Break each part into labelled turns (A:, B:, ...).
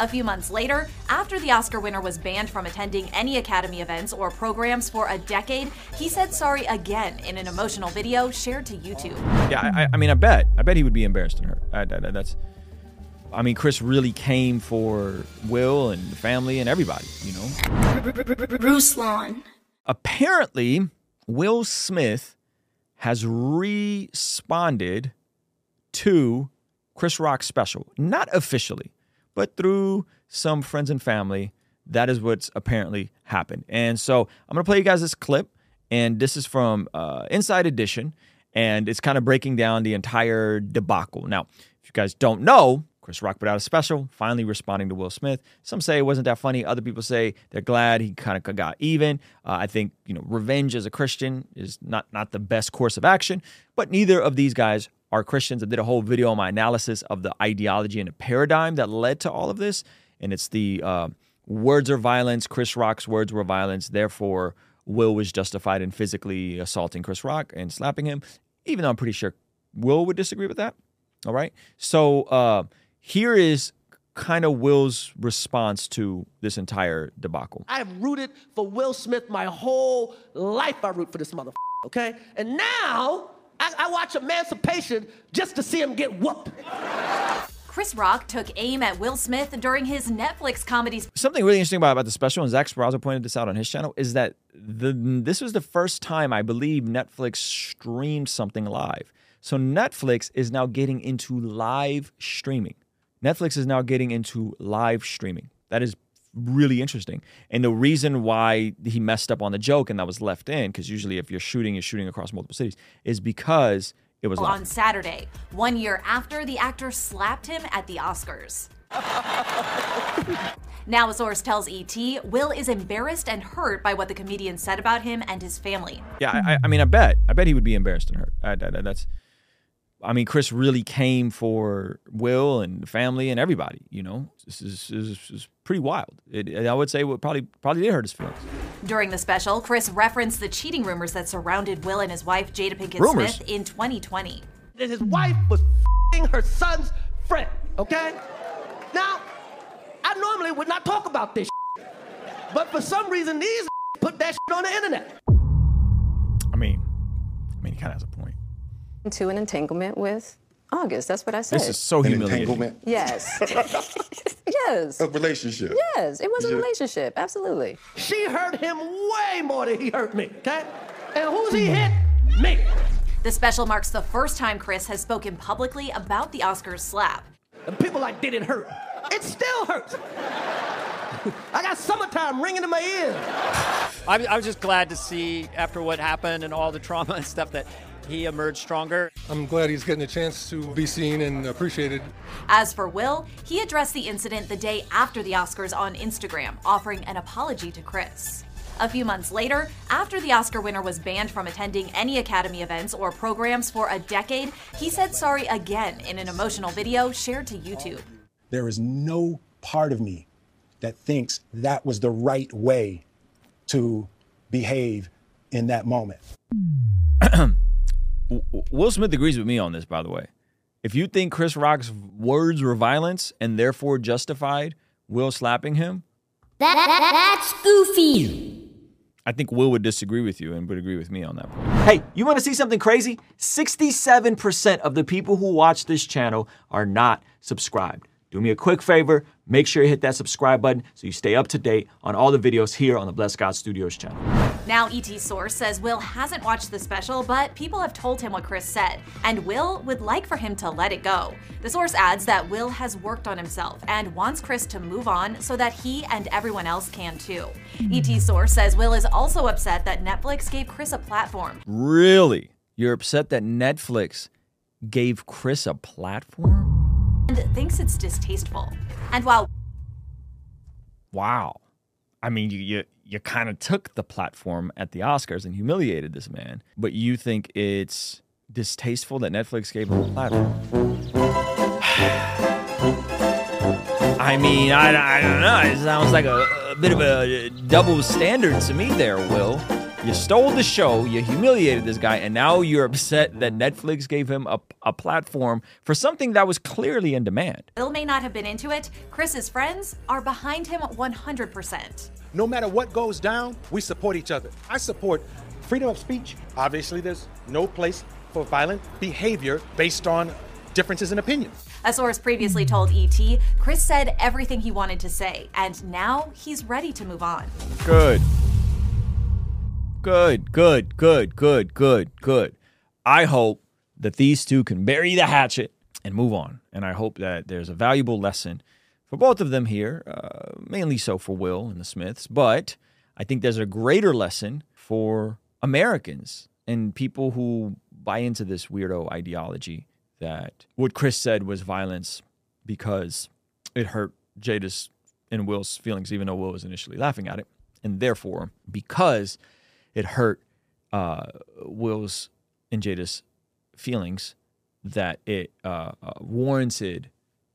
A: A few months later, after the Oscar winner was banned from attending any Academy events or programs for a decade, he said sorry again in an emotional video shared to YouTube.
B: Yeah, I, I mean, I bet, I bet he would be embarrassed and hurt. I, I, that's, I mean, Chris really came for Will and the family and everybody, you know.
C: Bruce Lawn.
B: Apparently, Will Smith has responded to Chris Rock's special, not officially, but through some friends and family. That is what's apparently happened. And so I'm to play you guys this clip. And this is from uh, Inside Edition. And it's kind of breaking down the entire debacle. Now, if you guys don't know, Chris Rock put out a special, finally responding to Will Smith. Some say it wasn't that funny. Other people say they're glad he kind of got even. Uh, I think you know revenge as a Christian is not not the best course of action. But neither of these guys are Christians. I did a whole video on my analysis of the ideology and the paradigm that led to all of this, and it's the uh, words are violence. Chris Rock's words were violence. Therefore, Will was justified in physically assaulting Chris Rock and slapping him. Even though I'm pretty sure Will would disagree with that. All right. So. Uh, here is kind of Will's response to this entire debacle.
D: I have rooted for Will Smith my whole life. I root for this motherfucker, okay? And now I, I watch Emancipation just to see him get whooped.
A: Chris Rock took aim at Will Smith during his Netflix comedies.
B: Something really interesting about, about the special, and Zach Sparazzo pointed this out on his channel, is that the this was the first time I believe Netflix streamed something live. So Netflix is now getting into live streaming. Netflix is now getting into live streaming. That is really interesting. And the reason why he messed up on the joke and that was left in, because usually if you're shooting, you're shooting across multiple cities, is because it was
A: on live. Saturday, one year after the actor slapped him at the Oscars. now, a source tells ET Will is embarrassed and hurt by what the comedian said about him and his family.
B: Yeah, I, I mean, I bet, I bet he would be embarrassed and hurt. I, I, that's I mean, Chris really came for Will and family and everybody. You know, this is, this is pretty wild. It, I would say it probably probably did hurt his feelings.
A: During the special, Chris referenced the cheating rumors that surrounded Will and his wife Jada Pinkett
B: rumors.
A: Smith in 2020.
D: That his wife was her son's friend. Okay. Now, I normally would not talk about this, but for some reason these put that shit on the internet.
B: I mean, I mean, he kind of has a point
E: into an entanglement with August. That's what I said.
B: This is so humiliating.
F: entanglement?
E: Yes. yes.
F: A relationship.
E: Yes, it was a
F: Yeah.
E: relationship. Absolutely.
D: She hurt him way more than he hurt me. Okay. And who's he hit? Me.
A: The special marks the first time Chris has spoken publicly about the Oscars slap.
D: And people like, did it hurt? It still hurts. I got summertime ringing in my ears.
G: I, I was just glad to see after what happened and all the trauma and stuff that he emerged stronger.
H: I'm glad he's getting a chance to be seen and appreciated.
A: As for Will, he addressed the incident the day after the Oscars on Instagram, offering an apology to Chris. A few months later, after the Oscar winner was banned from attending any Academy events or programs for a decade, he said sorry again in an emotional video shared to YouTube.
I: There is no part of me that thinks that was the right way to behave in that moment.
B: Will Smith agrees with me on this, by the way. If you think Chris Rock's words were violence and therefore justified Will slapping him,
C: That, that, that's goofy.
B: I think Will would disagree with you and would agree with me on that point.
J: Hey, you want to see something crazy? 67% of the people who watch this channel are not subscribed. Do me a quick favor, make sure you hit that subscribe button so you stay up to date on all the videos here on the Bless God Studios channel.
A: Now, ET Source says Will hasn't watched the special, but people have told him what Chris said, and Will would like for him to let it go. The source adds that Will has worked on himself and wants Chris to move on so that he and everyone else can too. ET Source says Will is also upset that Netflix gave Chris a platform.
B: Really? You're upset that Netflix gave Chris a platform?
A: And thinks it's distasteful. And while
B: Wow. I mean, you you, you kind of took the platform at the Oscars and humiliated this man, but you think it's distasteful that Netflix gave him a platform? I mean, I, I don't know. It sounds like a, a bit of a uh, double standard to me there, Will. You stole the show, you humiliated this guy, and now you're upset that Netflix gave him a, a platform for something that was clearly in demand.
A: Bill may not have been into it. Chris's friends are behind him 100%.
I: No matter what goes down, we support each other. I support freedom of speech. Obviously, there's no place for violent behavior based on differences in opinion.
A: A source previously told ET, Chris said everything he wanted to say, and now he's ready to move on.
B: Good. Good, good, good, good, good, good. I hope that these two can bury the hatchet and move on. And I hope that there's a valuable lesson for both of them here, uh, mainly so for Will and the Smiths. But I think there's a greater lesson for Americans and people who buy into this weirdo ideology that what Chris said was violence because it hurt Jada's and Will's feelings, even though Will was initially laughing at it. And therefore, because it hurt uh, Will's and Jada's feelings, that it uh, uh, warranted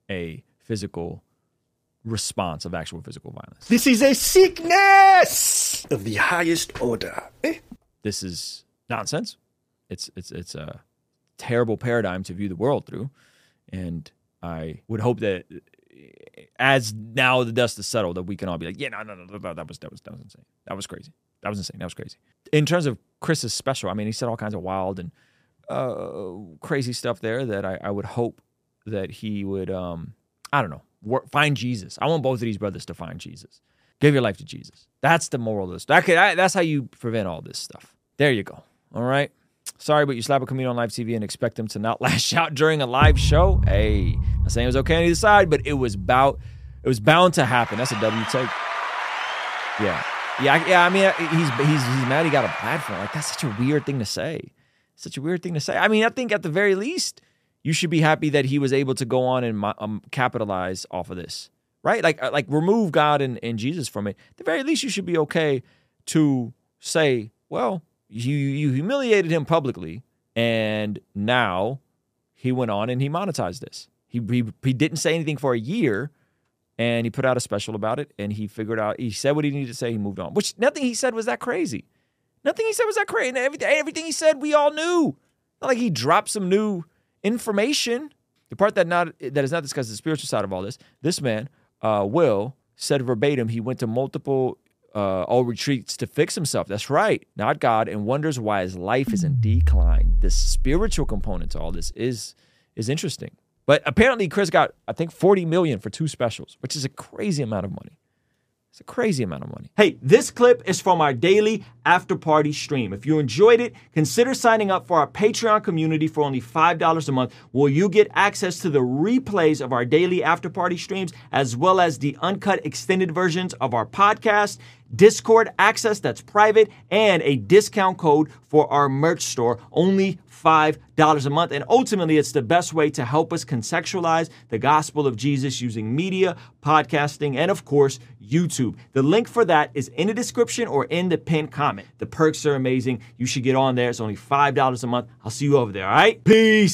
B: a physical response of actual physical violence.
F: This is a sickness of the highest order. Eh?
B: This is nonsense. It's it's it's a terrible paradigm to view the world through, and I would hope that as now the dust is settled, that we can all be like, yeah, no, no, no, no, that was that was that was insane. That was crazy. That was insane. That was crazy. In terms of Chris's special, I mean, he said all kinds of wild and uh, crazy stuff there that I, I would hope that he would, um, I don't know, work, find Jesus. I want both of these brothers to find Jesus. Give your life to Jesus. That's the moral of this. That could, that, that's how you prevent all this stuff. There you go. All right. Sorry, but you slap a comedian on live TV and expect them to not lash out during a live show. Hey, I'm saying it was okay on either side, but it was about it was bound to happen. That's a W take. Yeah, yeah, yeah. I mean, he's he's he's mad he got a platform. Like that's such a weird thing to say. Such a weird thing to say. I mean, I think at the very least, you should be happy that he was able to go on and um, capitalize off of this, right? Like like remove God and, and Jesus from it. At the very least, you should be okay to say, well, you you humiliated him publicly, and now he went on and he monetized this. He he, he didn't say anything for a year and he put out a special about it and he figured out he said what he needed to say he moved on which nothing he said was that crazy. Nothing he said was that crazy everything, everything he said we all knew. Not like he dropped some new information. The part that not that is not discussed is the spiritual side of all this. This man uh, will said verbatim he went to multiple uh, all retreats to fix himself. That's right not god and wonders why his life is in decline. The spiritual component to all this is is interesting but apparently, Chris got I think forty million for two specials, which is a crazy amount of money. It's a crazy amount of money.
J: Hey, this clip is from our daily after party stream. If you enjoyed it, consider signing up for our Patreon community for only $5 a month, where you get access to the replays of our daily after party streams, as well as the uncut extended versions of our podcast, Discord access that's private, and a discount code for our merch store. Only $5 a month. And ultimately, it's the best way to help us contextualize the gospel of Jesus using media, podcasting, and of course, YouTube. The link for that is in the description or in the pinned comment. The perks are amazing. You should get on there. It's only $5 a month. I'll see you over there, all right? Peace.